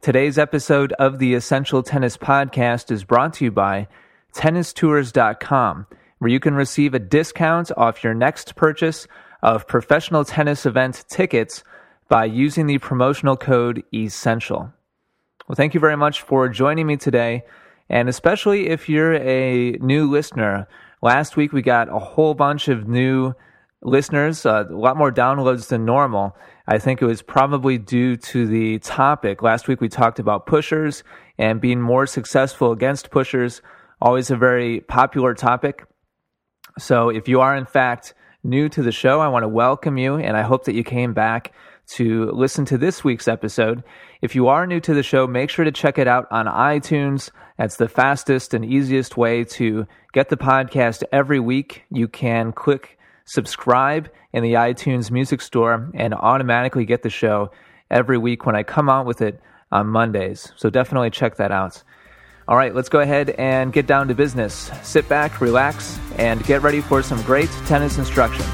Today's episode of the Essential Tennis Podcast is brought to you by TennisTours.com, where you can receive a discount off your next purchase of professional tennis event tickets by using the promotional code ESSENTIAL. Well, thank you very much for joining me today, and especially if you're a new listener. Last week we got a whole bunch of new listeners, uh, a lot more downloads than normal. I think it was probably due to the topic. Last week we talked about pushers and being more successful against pushers, always a very popular topic. So if you are in fact new to the show, I want to welcome you and I hope that you came back to listen to this week's episode. If you are new to the show, make sure to check it out on iTunes. That's the fastest and easiest way to get the podcast every week. You can click subscribe in the iTunes Music Store and automatically get the show every week when I come out with it on Mondays. So definitely check that out. All right, let's go ahead and get down to business. Sit back, relax, and get ready for some great tennis instruction.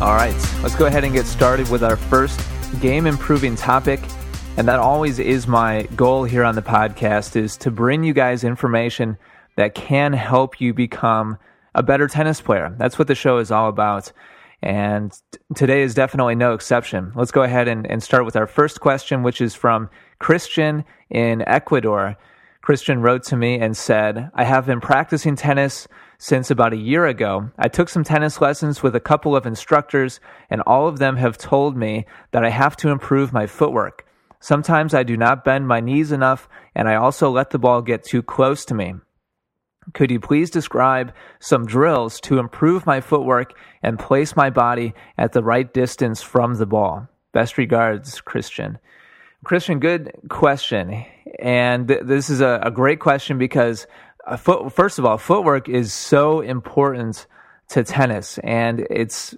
All right, let's go ahead and get started with our first game improving topic and that always is my goal here on the podcast is to bring you guys information that can help you become a better tennis player. That's what the show is all about. And today is definitely no exception. Let's go ahead and, and start with our first question, which is from Christian in Ecuador. Christian wrote to me and said, I have been practicing tennis since about a year ago. I took some tennis lessons with a couple of instructors, and all of them have told me that I have to improve my footwork. Sometimes I do not bend my knees enough, and I also let the ball get too close to me. Could you please describe some drills to improve my footwork and place my body at the right distance from the ball? Best regards, Christian. Christian, good question. And th- this is a, a, great question because, uh, foot, first of all, footwork is so important to tennis, and it's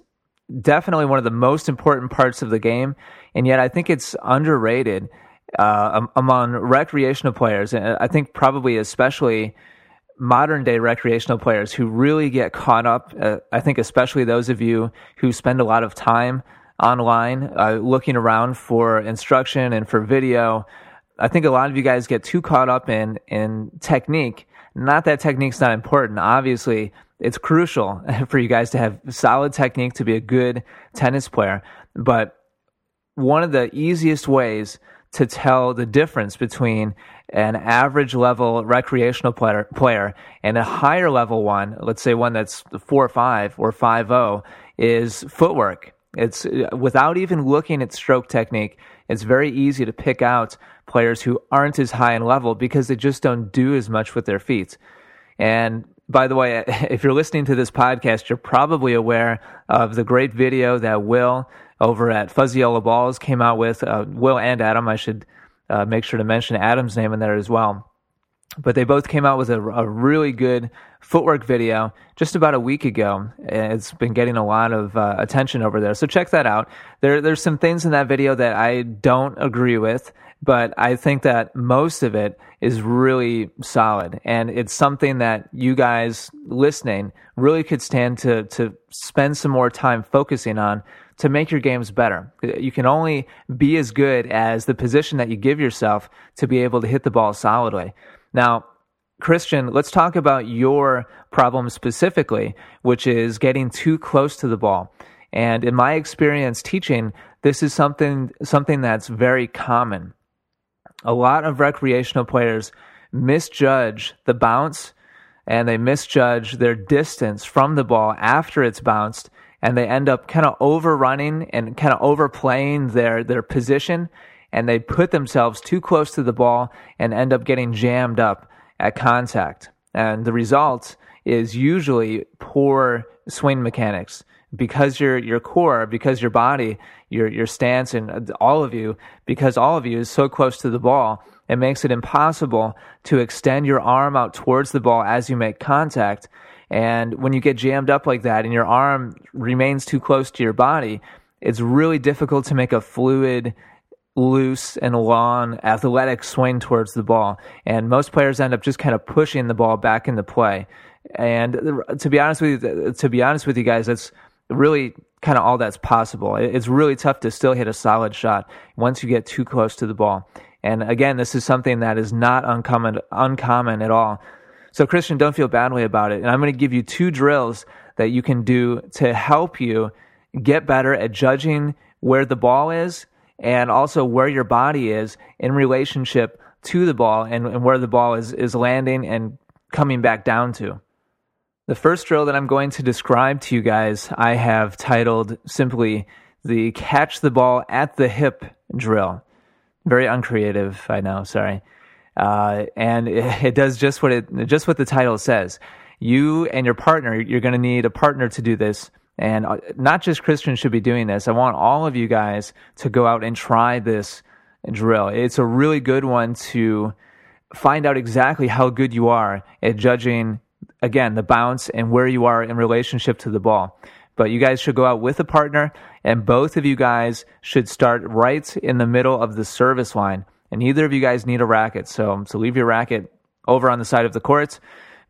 definitely one of the most important parts of the game and yet I think it's underrated uh, among recreational players. And I think probably especially modern day recreational players who really get caught up. Uh, I think especially those of you who spend a lot of time online uh, looking around for instruction and for video. I think a lot of you guys get too caught up in in technique. Not that technique's not important. Obviously, it's crucial for you guys to have solid technique to be a good tennis player. But one of the easiest ways to tell the difference between an average level recreational player, player and a higher level one, let's say one that's four or five or five zero, is footwork. It's uh, without even looking at stroke technique. It's very easy to pick out players who aren't as high in level because they just don't do as much with their feet. And by the way, if you're listening to this podcast, you're probably aware of the great video that Will over at Fuzzy Yellow Balls came out with. Uh, Will and Adam, I should uh, make sure to mention Adam's name in there as well. But they both came out with a, a, really good footwork video just about a week ago. It's been getting a lot of uh, attention over there. So check that out. There, there's some things in that video that I don't agree with, but I think that most of it is really solid. And it's something that you guys listening really could stand to, to spend some more time focusing on to make your games better. You can only be as good as the position that you give yourself to be able to hit the ball solidly. Now, Christian, let's talk about your problem specifically, which is getting too close to the ball. And in my experience teaching, this is something something that's very common. A lot of recreational players misjudge the bounce and they misjudge their distance from the ball after it's bounced and they end up kind of overrunning and kind of overplaying their their position and they put themselves too close to the ball and end up getting jammed up at contact and the result is usually poor swing mechanics because your your core, because your body, your your stance, and all of you, because all of you is so close to the ball, it makes it impossible to extend your arm out towards the ball as you make contact. And when you get jammed up like that, and your arm remains too close to your body, it's really difficult to make a fluid loose and long athletic swing towards the ball and most players end up just kind of pushing the ball back into play and to be honest with you to be honest with you guys that's really kind of all that's possible. It's really tough to still hit a solid shot once you get too close to the ball. And again, this is something that is not uncommon, uncommon at all. So, Christian, don't feel badly about it. And I'm going to give you two drills that you can do to help you get better at judging where the ball is and also where your body is in relationship to the ball and, and where the ball is, is landing and coming back down to. The first drill that I'm going to describe to you guys, I have titled simply the catch the ball at the hip drill. Very uncreative, I know, sorry. Uh, and it, it, does just what it, just what the title says. You and your partner, you're going to need a partner to do this. And uh, not just Christians should be doing this. I want all of you guys to go out and try this drill. It's a really good one to find out exactly how good you are at judging again, the bounce and where you are in relationship to the ball. But you guys should go out with a partner, and both of you guys should start right in the middle of the service line. And neither of you guys need a racket, so so leave your racket over on the side of the courts.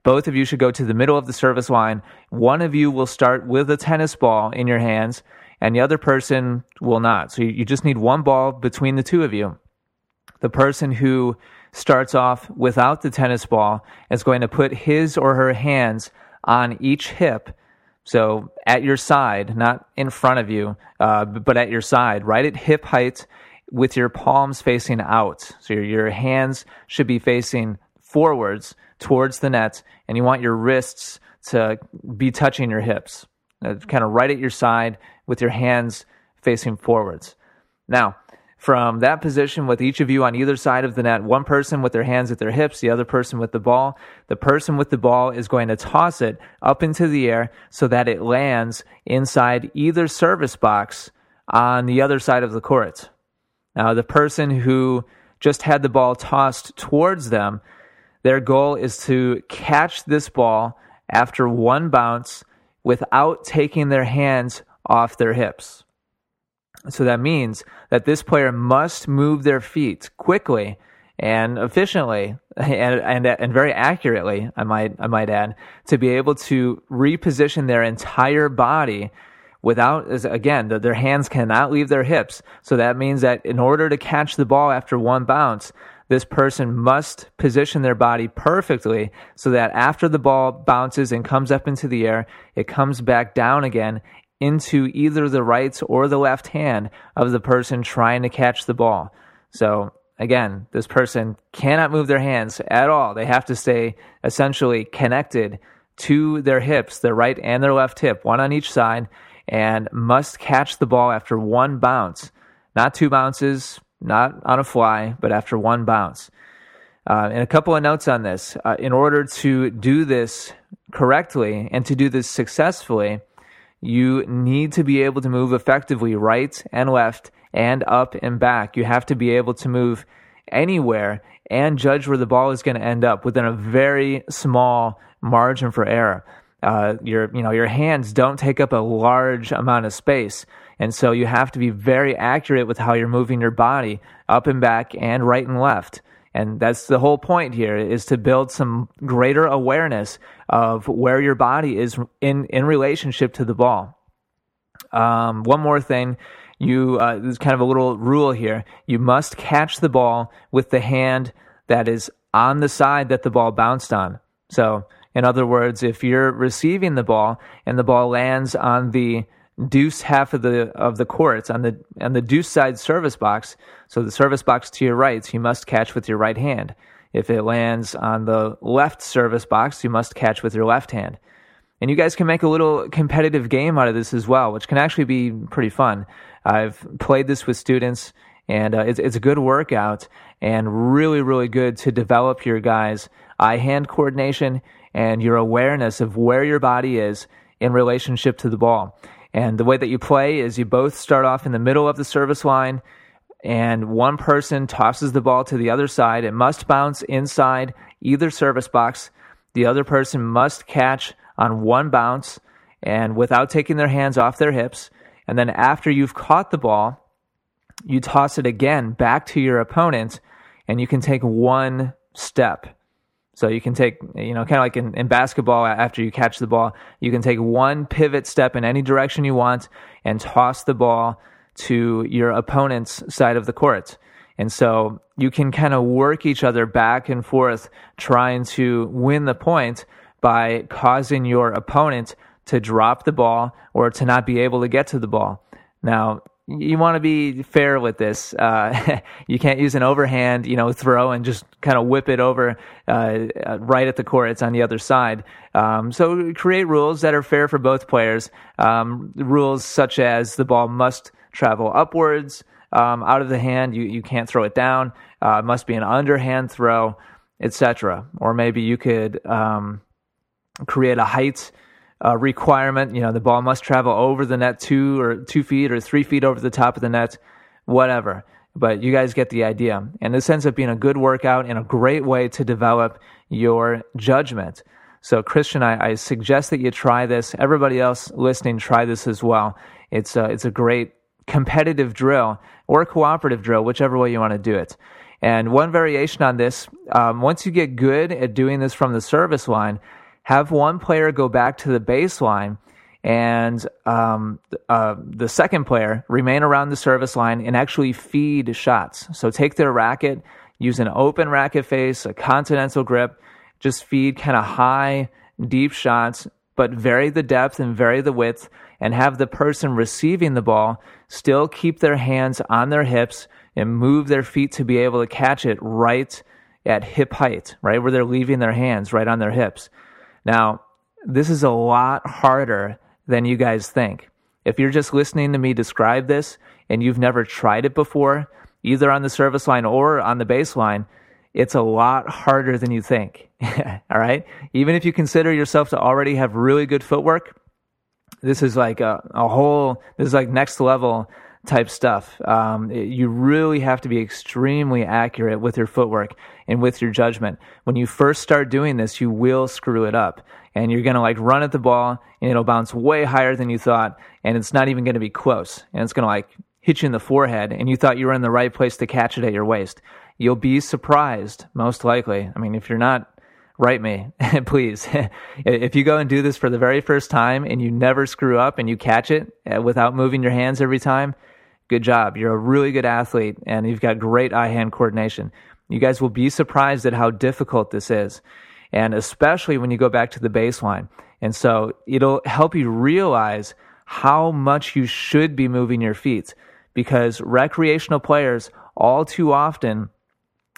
Both of you should go to the middle of the service line. One of you will start with a tennis ball in your hands, and the other person will not. So you, you just need one ball between the two of you. The person who starts off without the tennis ball is going to put his or her hands on each hip. So at your side, not in front of you, uh, but at your side, right at hip height with your palms facing out. So your, your hands should be facing forwards towards the net, and you want your wrists to be touching your hips, uh, kind of right at your side with your hands facing forwards. Now, from that position with each of you on either side of the net, one person with their hands at their hips, the other person with the ball. The person with the ball is going to toss it up into the air so that it lands inside either service box on the other side of the court. Now, the person who just had the ball tossed towards them, their goal is to catch this ball after one bounce without taking their hands off their hips. So that means that this player must move their feet quickly and efficiently and, and, and very accurately, I might, I might add, to be able to reposition their entire body without, again, their hands cannot leave their hips. So that means that in order to catch the ball after one bounce, this person must position their body perfectly so that after the ball bounces and comes up into the air, it comes back down again into either the right or the left hand of the person trying to catch the ball. So again, this person cannot move their hands at all. They have to stay essentially connected to their hips, their right and their left hip, one on each side, and must catch the ball after one bounce. Not two bounces, not on a fly, but after one bounce. Uh, and a couple of notes on this. Uh, in order to do this correctly and to do this successfully, you need to be able to move effectively right and left and up and back. You have to be able to move anywhere and judge where the ball is going to end up within a very small margin for error. Uh, your you know your hands don't take up a large amount of space, and so you have to be very accurate with how you're moving your body up and back and right and left. And that's the whole point here is to build some greater awareness of where your body is in, in relationship to the ball. Um, one more thing, you, uh, there's kind of a little rule here. You must catch the ball with the hand that is on the side that the ball bounced on. So, in other words, if you're receiving the ball and the ball lands on the deuce half of the of the court on the on the deuce side service box. So the service box to your right, you must catch with your right hand. If it lands on the left service box, you must catch with your left hand. And you guys can make a little competitive game out of this as well, which can actually be pretty fun. I've played this with students, and uh, it's, it's a good workout and really, really good to develop your guys' eye hand coordination and your awareness of where your body is in relationship to the ball. And the way that you play is you both start off in the middle of the service line, and one person tosses the ball to the other side. It must bounce inside either service box. The other person must catch on one bounce and without taking their hands off their hips. And then after you've caught the ball, you toss it again back to your opponent, and you can take one step. So you can take, you know, kind of like in, in, basketball, after you catch the ball, you can take one pivot step in any direction you want and toss the ball to your opponent's side of the court. And so you can kind of work each other back and forth trying to win the point by causing your opponent to drop the ball or to not be able to get to the ball. Now, you want to be fair with this. Uh, you can't use an overhand, you know, throw and just kind of whip it over uh, right at the court. It's on the other side. Um, so create rules that are fair for both players. Um, rules such as the ball must travel upwards um, out of the hand. You you can't throw it down. Uh, it must be an underhand throw, etc. Or maybe you could um, create a height uh, requirement. You know, the ball must travel over the net two or two feet or three feet over the top of the net, whatever. But you guys get the idea. And this ends up being a good workout and a great way to develop your judgment. So, Christian, I, I suggest that you try this. Everybody else listening, try this as well. It's a, it's a great competitive drill or cooperative drill, whichever way you want to do it. And one variation on this, um, once you get good at doing this from the service line, have one player go back to the baseline and um, uh, the second player remain around the service line and actually feed shots. So take their racket, use an open racket face, a continental grip, just feed kind of high, deep shots, but vary the depth and vary the width, and have the person receiving the ball still keep their hands on their hips and move their feet to be able to catch it right at hip height, right where they're leaving their hands, right on their hips. Now, this is a lot harder than you guys think. If you're just listening to me describe this and you've never tried it before, either on the service line or on the baseline, it's a lot harder than you think. All right. Even if you consider yourself to already have really good footwork, this is like a, a whole, this is like next level type stuff. Um, it, you really have to be extremely accurate with your footwork and with your judgment. When you first start doing this, you will screw it up and you're going to like run at the ball and it'll bounce way higher than you thought and it's not even going to be close and it's going to like hit you in the forehead and you thought you were in the right place to catch it at your waist. You'll be surprised, most likely. I mean, if you're not, write me, please. if you go and do this for the very first time and you never screw up and you catch it uh, without moving your hands every time, good job. You're a really good athlete and you've got great eye hand coordination. You guys will be surprised at how difficult this is. And especially when you go back to the baseline. And so it'll help you realize how much you should be moving your feet because recreational players all too often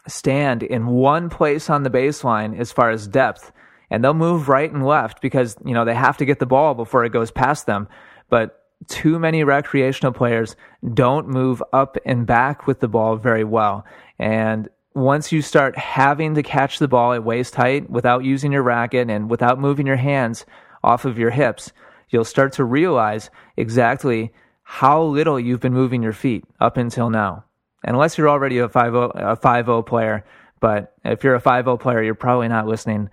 stand in one place on the baseline as far as depth and they'll move right and left because you know they have to get the ball before it goes past them but too many recreational players don't move up and back with the ball very well. And once you start having to catch the ball at waist height without using your racket and without moving your hands off of your hips, you'll start to realize exactly how little you've been moving your feet up until now. Unless you're already a 5 a 5 player, but if you're a 5 player, you're probably not listening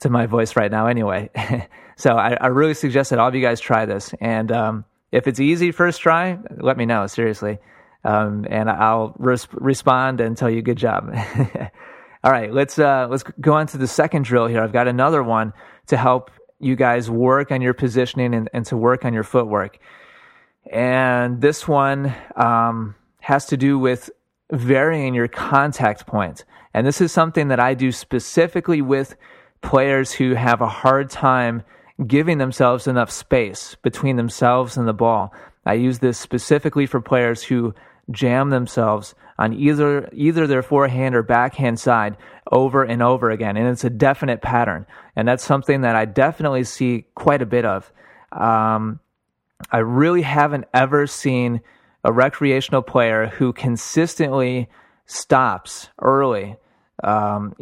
to my voice right now anyway. so I, I, really suggest that all of you guys try this. And um, if it's easy first try, let me know, seriously. Um, and I'll res- respond and tell you good job. All right, let's uh, let's go on to the second drill here. I've got another one to help you guys work on your positioning and, and to work on your footwork. And this one um, has to do with varying your contact point. And this is something that I do specifically with players who have a hard time giving themselves enough space between themselves and the ball. I use this specifically for players who jam themselves on either either their forehand or backhand side over and over again, and it's a definite pattern, and that's something that I definitely see quite a bit of. Um, I really haven't ever seen a recreational player who consistently stops early um,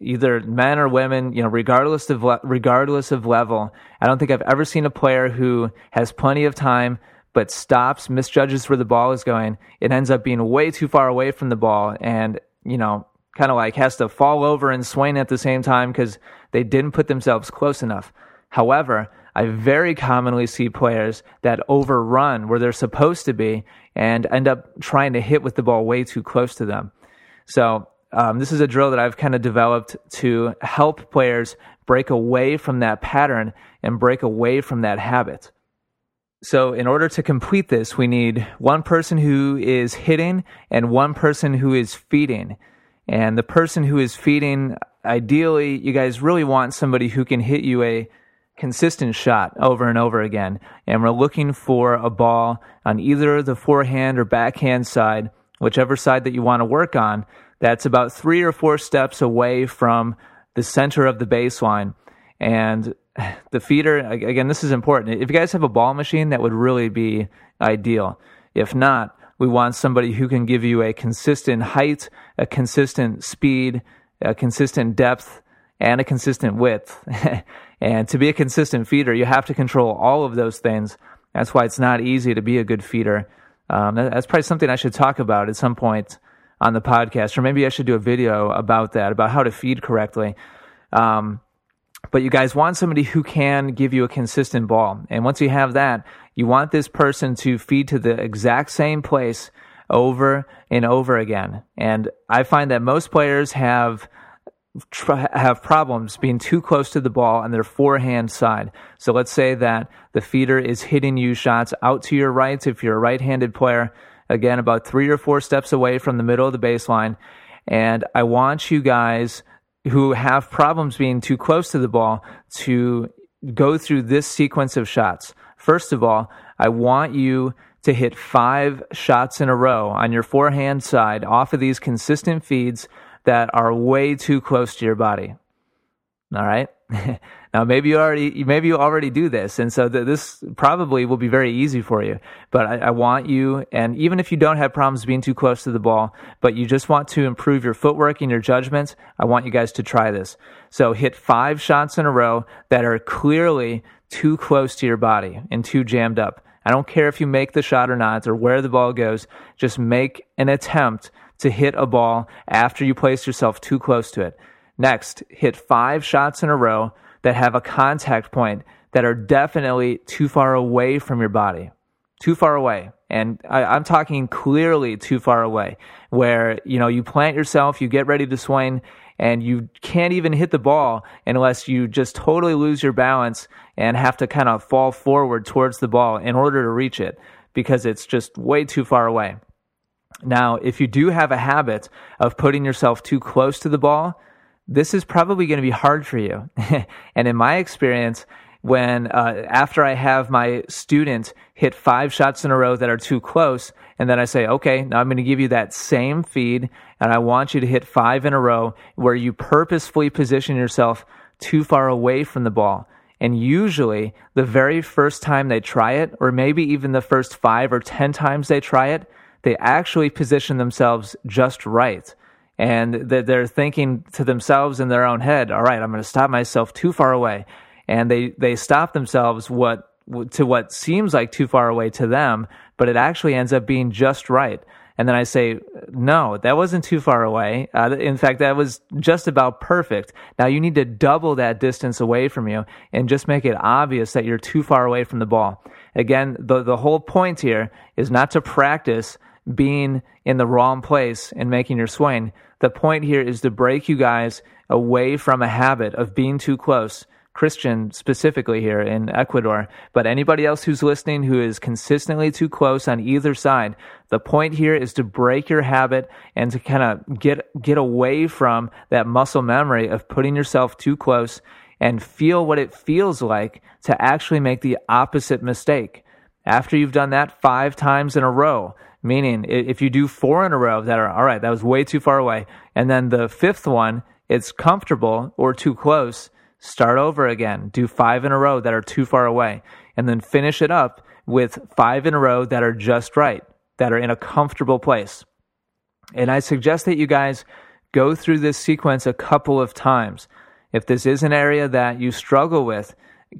either men or women, you know, regardless of le- regardless of level. I don't think I've ever seen a player who has plenty of time but stops, misjudges where the ball is going. It ends up being way too far away from the ball, and you know, kind of like has to fall over and swing at the same time because they didn't put themselves close enough. However, I very commonly see players that overrun where they're supposed to be and end up trying to hit with the ball way too close to them. So um, this is a drill that I've kind of developed to help players break away from that pattern and break away from that habit. So, in order to complete this, we need one person who is hitting and one person who is feeding. And the person who is feeding, ideally, you guys really want somebody who can hit you a consistent shot over and over again. And we're looking for a ball on either the forehand or backhand side, whichever side that you want to work on, that's about three or four steps away from the center of the baseline. And the feeder, again, this is important. If you guys have a ball machine, that would really be ideal. If not, we want somebody who can give you a consistent height, a consistent speed, a consistent depth, and a consistent width. and to be a consistent feeder, you have to control all of those things. That's why it's not easy to be a good feeder. Um, that's probably something I should talk about at some point on the podcast, or maybe I should do a video about that, about how to feed correctly. Um, but you guys want somebody who can give you a consistent ball. And once you have that, you want this person to feed to the exact same place over and over again. And I find that most players have have problems being too close to the ball on their forehand side. So let's say that the feeder is hitting you shots out to your right if you're a right-handed player again, about three or four steps away from the middle of the baseline. And I want you guys who have problems being too close to the ball to go through this sequence of shots. First of all, I want you to hit five shots in a row on your forehand side off of these consistent feeds that are way too close to your body. All right. now, maybe you already, maybe you already do this. And so th- this probably will be very easy for you. But I, I want you, and even if you don't have problems being too close to the ball, but you just want to improve your footwork and your judgment, I want you guys to try this. So hit five shots in a row that are clearly too close to your body and too jammed up. I don't care if you make the shot or not or where the ball goes. Just make an attempt to hit a ball after you place yourself too close to it. Next, hit five shots in a row that have a contact point that are definitely too far away from your body. Too far away. And I, am talking clearly too far away, where, you know, you plant yourself, you get ready to swing, and you can't even hit the ball unless you just totally lose your balance and have to kind of fall forward towards the ball in order to reach it because it's just way too far away. Now, if you do have a habit of putting yourself too close to the ball, this is probably going to be hard for you. and in my experience, when uh, after I have my student hit five shots in a row that are too close, and then I say, okay, now I'm going to give you that same feed, and I want you to hit five in a row where you purposefully position yourself too far away from the ball. And usually, the very first time they try it, or maybe even the first five or ten times they try it, they actually position themselves just right and they're thinking to themselves in their own head, all right, I'm going to stop myself too far away. And they, they stop themselves what, to what seems like too far away to them, but it actually ends up being just right. And then I say, no, that wasn't too far away. Uh, in fact, that was just about perfect. Now you need to double that distance away from you and just make it obvious that you're too far away from the ball. Again, the, the whole point here is not to practice being in the wrong place and making your swing. The point here is to break you guys away from a habit of being too close. Christian specifically here in Ecuador, but anybody else who's listening who is consistently too close on either side, the point here is to break your habit and to kind of get get away from that muscle memory of putting yourself too close and feel what it feels like to actually make the opposite mistake. After you've done that 5 times in a row, Meaning, if you do four in a row that are, all right, that was way too far away. And then the fifth one, it's comfortable or too close, start over again. Do five in a row that are too far away. And then finish it up with five in a row that are just right, that are in a comfortable place. And I suggest that you guys go through this sequence a couple of times. If this is an area that you struggle with,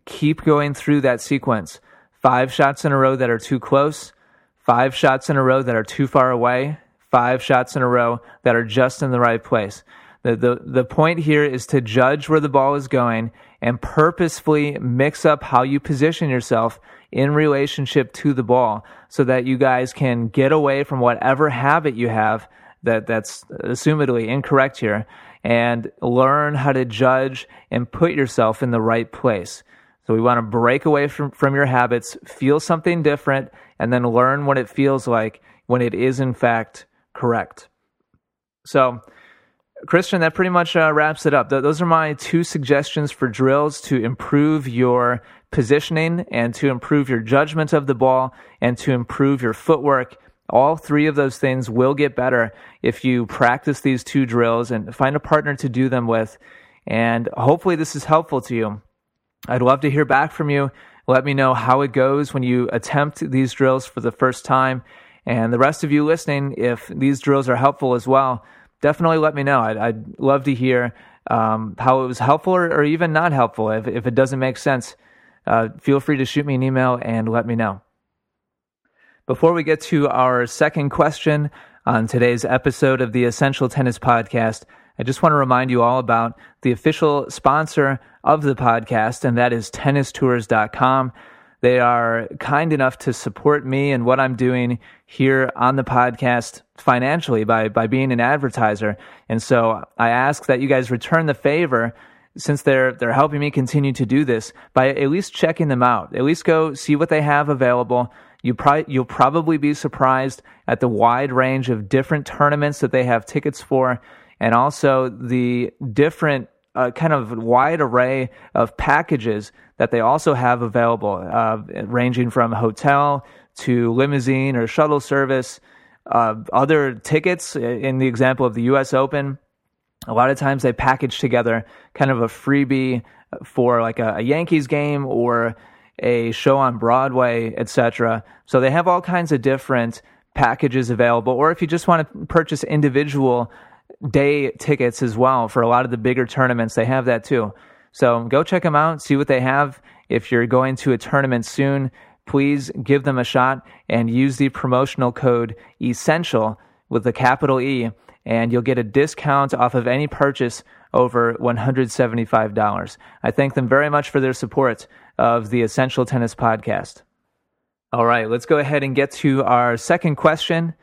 keep going through that sequence. Five shots in a row that are too close, five shots in a row that are too far away, five shots in a row that are just in the right place. The, the, the point here is to judge where the ball is going and purposefully mix up how you position yourself in relationship to the ball so that you guys can get away from whatever habit you have that that's assumedly incorrect here and learn how to judge and put yourself in the right place. So we want to break away from, from your habits, feel something different, and then learn what it feels like when it is in fact correct. So, Christian, that pretty much uh, wraps it up. Th- those are my two suggestions for drills to improve your positioning and to improve your judgment of the ball and to improve your footwork. All three of those things will get better if you practice these two drills and find a partner to do them with. And hopefully, this is helpful to you. I'd love to hear back from you. Let me know how it goes when you attempt these drills for the first time. And the rest of you listening, if these drills are helpful as well, definitely let me know. I'd, I'd love to hear um, how it was helpful or, or, even not helpful. If, if it doesn't make sense, uh, feel free to shoot me an email and let me know. Before we get to our second question on today's episode of the Essential Tennis Podcast, I just want to remind you all about the official sponsor of the podcast, and that is tennistours.com. They are kind enough to support me and what I'm doing here on the podcast financially by, by being an advertiser. And so I ask that you guys return the favor since they're they're helping me continue to do this by at least checking them out. At least go see what they have available. You probably you'll probably be surprised at the wide range of different tournaments that they have tickets for, and also the different uh, kind of wide array of packages that they also have available, uh, ranging from hotel to limousine or shuttle service. Uh, other tickets, in the example of the U.S. Open, a lot of times they package together kind of a freebie for like a, a Yankees game or a show on Broadway, etc. So they have all kinds of different packages available. Or if you just want to purchase individual day tickets as well for a lot of the bigger tournaments. They have that too. So go check them out, see what they have. If you're going to a tournament soon, please give them a shot and use the promotional code ESSENTIAL with the capital E, and you'll get a discount off of any purchase over $175. I thank them very much for their support of the Essential Tennis Podcast. All right, let's go ahead and get to our second question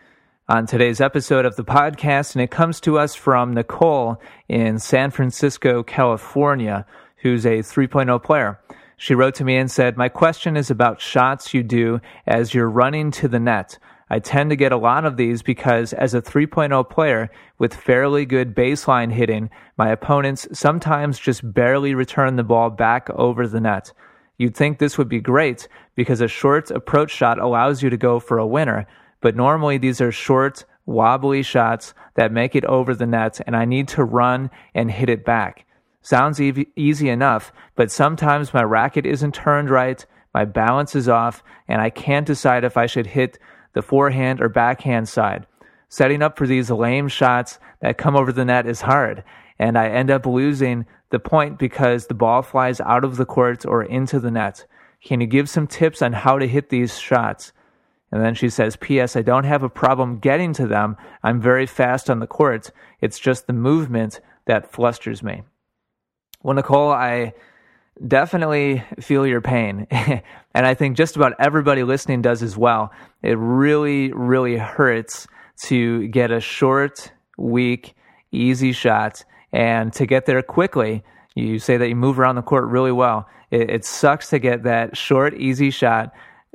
on today's episode of the podcast, and it comes to us from Nicole in San Francisco, California, who's a 3.0 player. She wrote to me and said, My question is about shots you do as you're running to the net. I tend to get a lot of these because as a 3.0 player with fairly good baseline hitting, my opponents sometimes just barely return the ball back over the net. You'd think this would be great because a short approach shot allows you to go for a winner, but normally these are short, wobbly shots that make it over the net, and I need to run and hit it back. Sounds e- easy enough, but sometimes my racket isn't turned right, my balance is off, and I can't decide if I should hit the forehand or backhand side. Setting up for these lame shots that come over the net is hard, and I end up losing the point because the ball flies out of the court or into the net. Can you give some tips on how to hit these shots? And then she says, P.S. I don't have a problem getting to them. I'm very fast on the court. It's just the movement that flusters me. Well, Nicole, I definitely feel your pain. and I think just about everybody listening does as well. It really, really hurts to get a short, weak, easy shot and to get there quickly. You say that you move around the court really well. It, it sucks to get that short, easy shot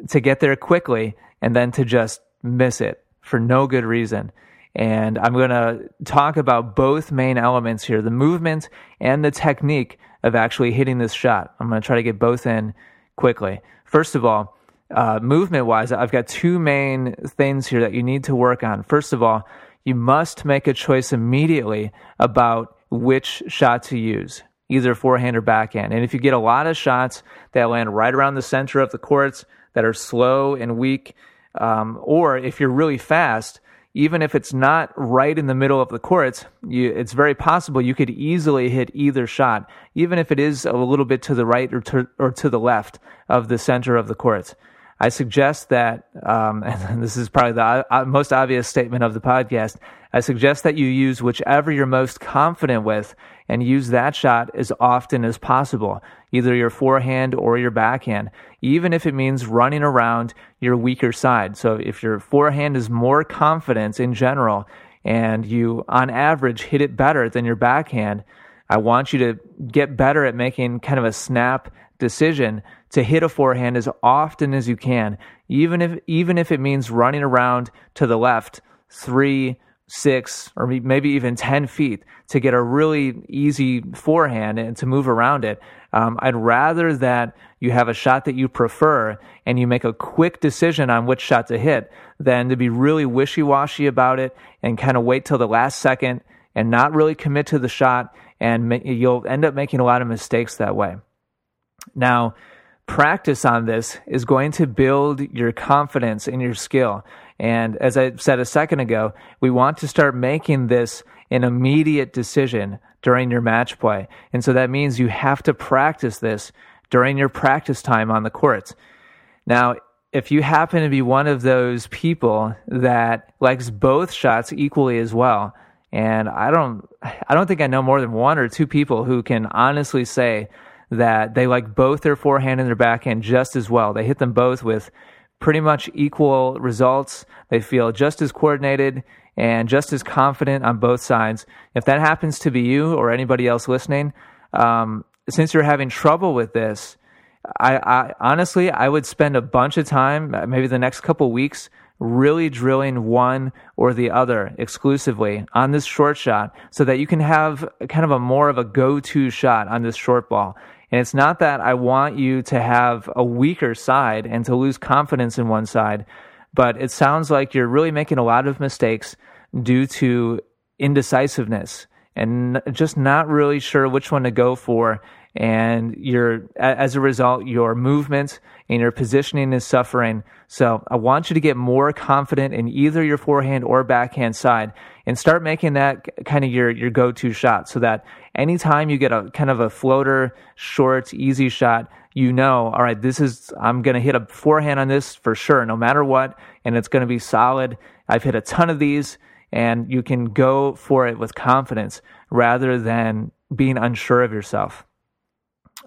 to get there quickly and then to just miss it for no good reason. And I'm going to talk about both main elements here the movement and the technique of actually hitting this shot. I'm going to try to get both in quickly. First of all, uh, movement wise, I've got two main things here that you need to work on. First of all, you must make a choice immediately about which shot to use, either forehand or backhand. And if you get a lot of shots that land right around the center of the courts that are slow and weak, um, or if you're really fast, even if it's not right in the middle of the court, you, it's very possible you could easily hit either shot, even if it is a little bit to the right or to, or to the left of the center of the court. I suggest that, um, and this is probably the uh, most obvious statement of the podcast. I suggest that you use whichever you're most confident with and use that shot as often as possible, either your forehand or your backhand, even if it means running around your weaker side. So if your forehand is more confident in general and you, on average, hit it better than your backhand, I want you to get better at making kind of a snap decision to hit a forehand as often as you can, even if even if it means running around to the left three, six, or maybe even ten feet to get a really easy forehand and to move around it. Um, I'd rather that you have a shot that you prefer and you make a quick decision on which shot to hit than to be really wishy washy about it and kind of wait till the last second and not really commit to the shot and you'll end up making a lot of mistakes that way. Now, practice on this is going to build your confidence in your skill. And as I said a second ago, we want to start making this an immediate decision during your match play. And so that means you have to practice this during your practice time on the courts. Now, if you happen to be one of those people that likes both shots equally as well, and I don't I don't think I know more than one or two people who can honestly say that they like both their forehand and their backhand just as well. They hit them both with pretty much equal results. They feel just as coordinated and just as confident on both sides. If that happens to be you or anybody else listening, um, since you're having trouble with this, I, I, honestly I would spend a bunch of time, maybe the next couple weeks, really drilling one or the other exclusively on this short shot, so that you can have kind of a more of a go-to shot on this short ball. And it's not that I want you to have a weaker side and to lose confidence in one side, but it sounds like you're really making a lot of mistakes due to indecisiveness and just not really sure which one to go for. And you're, as a result, your movement and your positioning is suffering. So I want you to get more confident in either your forehand or backhand side and start making that kind of your, your go-to shot so that anytime you get a kind of a floater, short, easy shot, you know, all right, this is, I'm going to hit a forehand on this for sure, no matter what, and it's going to be solid. I've hit a ton of these, and you can go for it with confidence rather than being unsure of yourself.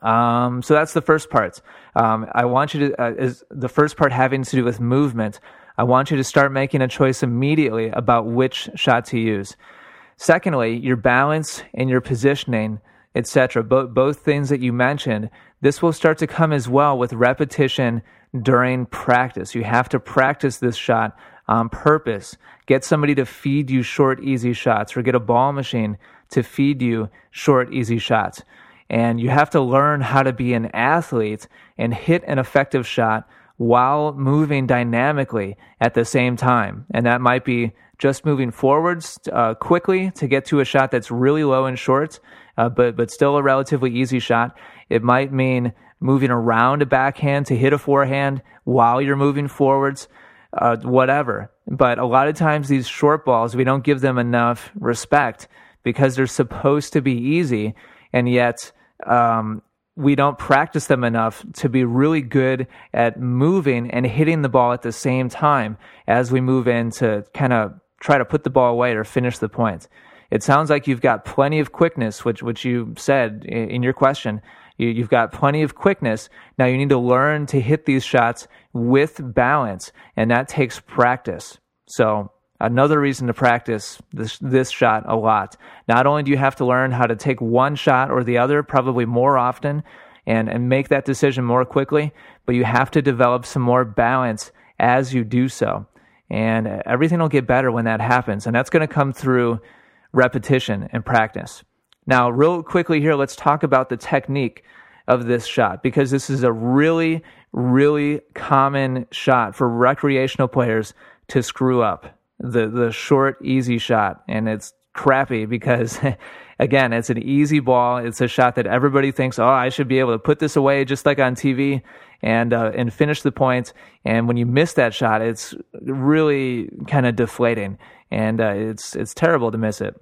Um, so that's the first part. Um, I want you to, uh, is the first part having to do with movement. I want you to start making a choice immediately about which shot to use. Secondly, your balance and your positioning, etc. Both, both things that you mentioned, this will start to come as well with repetition during practice. You have to practice this shot on purpose. Get somebody to feed you short, easy shots, or get a ball machine to feed you short, easy shots. And you have to learn how to be an athlete and hit an effective shot while moving dynamically at the same time. And that might be just moving forwards uh, quickly to get to a shot that's really low and short, uh, but but still a relatively easy shot. It might mean moving around a backhand to hit a forehand while you're moving forwards, uh, whatever. But a lot of times these short balls, we don't give them enough respect because they're supposed to be easy, and yet um, we don't practice them enough to be really good at moving and hitting the ball at the same time as we move in to kind of try to put the ball away or finish the point. It sounds like you've got plenty of quickness, which which you said in your question. You, you've got plenty of quickness. Now you need to learn to hit these shots with balance, and that takes practice. So another reason to practice this this shot a lot. Not only do you have to learn how to take one shot or the other, probably more often, and and make that decision more quickly, but you have to develop some more balance as you do so and everything will get better when that happens. And that's going to come through repetition and practice. Now, real quickly here, let's talk about the technique of this shot because this is a really, really common shot for recreational players to screw up. The the short, easy shot, and it's crappy because again, it's an easy ball. It's a shot that everybody thinks, oh, I should be able to put this away just like on TV and uh, and finish the points. And when you miss that shot, it's really kind of deflating. and uh, it's it's terrible to miss it.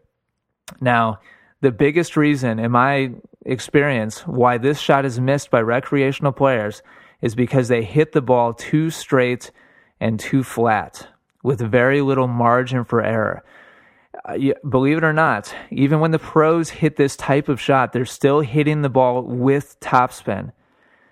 Now, the biggest reason, in my experience, why this shot is missed by recreational players is because they hit the ball too straight and too flat with very little margin for error. Uh, believe it or not, even when the pros hit this type of shot, they're still hitting the ball with topspin.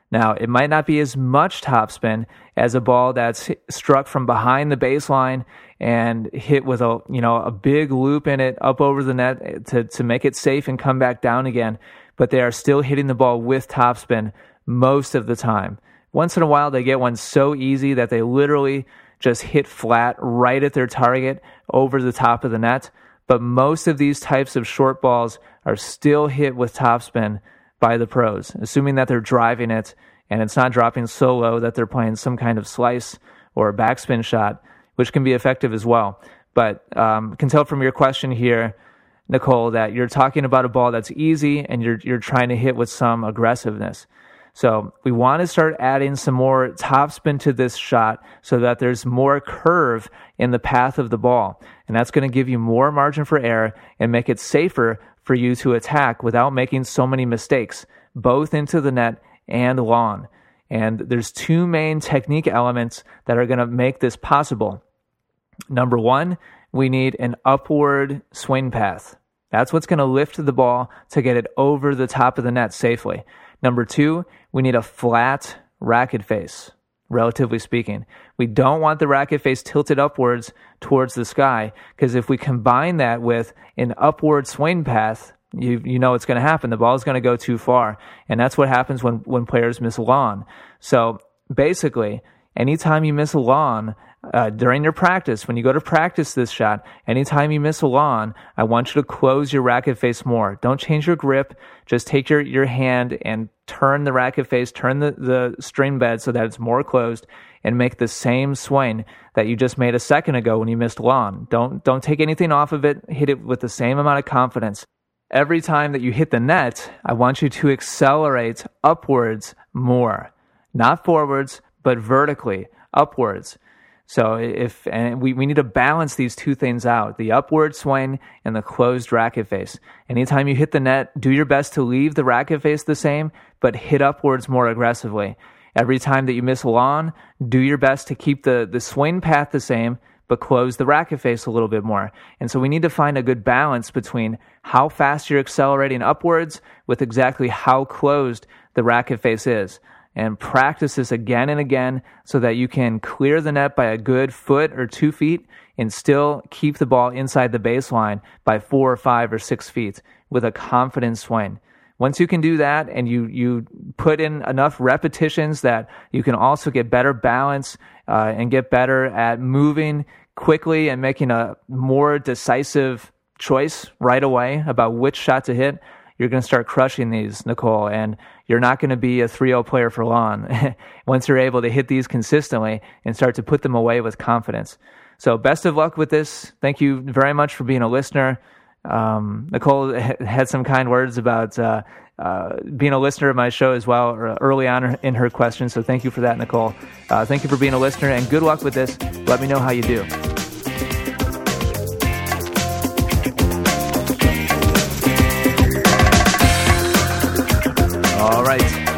Now, it might not be as much topspin as a ball that's struck from behind the baseline and hit with a you know a big loop in it up over the net to to make it safe and come back down again. But they are still hitting the ball with topspin most of the time. Once in a while, they get one so easy that they literally just hit flat right at their target over the top of the net. But most of these types of short balls are still hit with topspin by the pros, assuming that they're driving it and it's not dropping so low that they're playing some kind of slice or a backspin shot, which can be effective as well. But um, can tell from your question here, Nicole, that you're talking about a ball that's easy and you're you're trying to hit with some aggressiveness. So we want to start adding some more topspin to this shot so that there's more curve in the path of the ball. And that's going to give you more margin for error and make it safer for you to attack without making so many mistakes, both into the net and lawn. And there's two main technique elements that are going to make this possible. Number one, we need an upward swing path. That's what's going to lift the ball to get it over the top of the net safely. Number two, we need a flat racket face, relatively speaking. We don't want the racket face tilted upwards towards the sky because if we combine that with an upward swing path, you you know it's going to happen. The ball is going to go too far, and that's what happens when when players miss a lawn. So basically, anytime you miss a lawn, uh, during your practice, when you go to practice this shot, anytime you miss a lawn, I want you to close your racket face more. Don't change your grip. Just take your, your hand and turn the racket face, turn the, the string bed so that it's more closed and make the same swing that you just made a second ago when you missed lawn. Don't, don't take anything off of it. Hit it with the same amount of confidence. Every time that you hit the net, I want you to accelerate upwards more. Not forwards, but vertically, upwards. So if and we, we need to balance these two things out, the upward swing and the closed racket face. Anytime you hit the net, do your best to leave the racket face the same, but hit upwards more aggressively. Every time that you miss a lawn, do your best to keep the, the swing path the same, but close the racket face a little bit more. And so we need to find a good balance between how fast you're accelerating upwards with exactly how closed the racket face is and practice this again and again so that you can clear the net by a good foot or two feet and still keep the ball inside the baseline by four or five or six feet with a confident swing. Once you can do that and you, you put in enough repetitions that you can also get better balance uh, and get better at moving quickly and making a more decisive choice right away about which shot to hit, you're going to start crushing these, Nicole, and you're not going to be a 3-0 player for long once you're able to hit these consistently and start to put them away with confidence. So best of luck with this. Thank you very much for being a listener. Um, Nicole had some kind words about uh, uh, being a listener of my show as well uh, early on in her question. So thank you for that, Nicole. Uh, thank you for being a listener and good luck with this. Let me know how you do.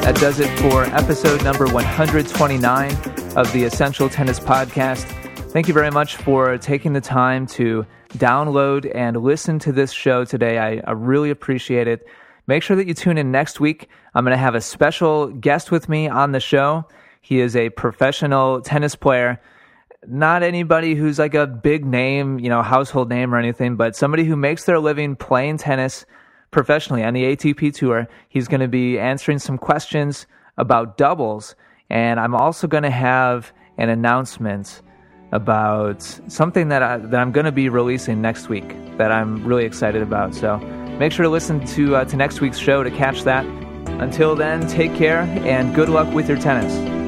That does it for episode number 129 of the Essential Tennis Podcast. Thank you very much for taking the time to download and listen to this show today. I, I really appreciate it. Make sure that you tune in next week. I'm going to have a special guest with me on the show. He is a professional tennis player. Not anybody who's like a big name, you know, household name or anything, but somebody who makes their living playing tennis professionally on the ATP Tour. He's going to be answering some questions about doubles, and I'm also going to have an announcement about something that, I, that I'm going to be releasing next week that I'm really excited about. So make sure to listen to, uh, to next week's show to catch that. Until then, take care and good luck with your tennis.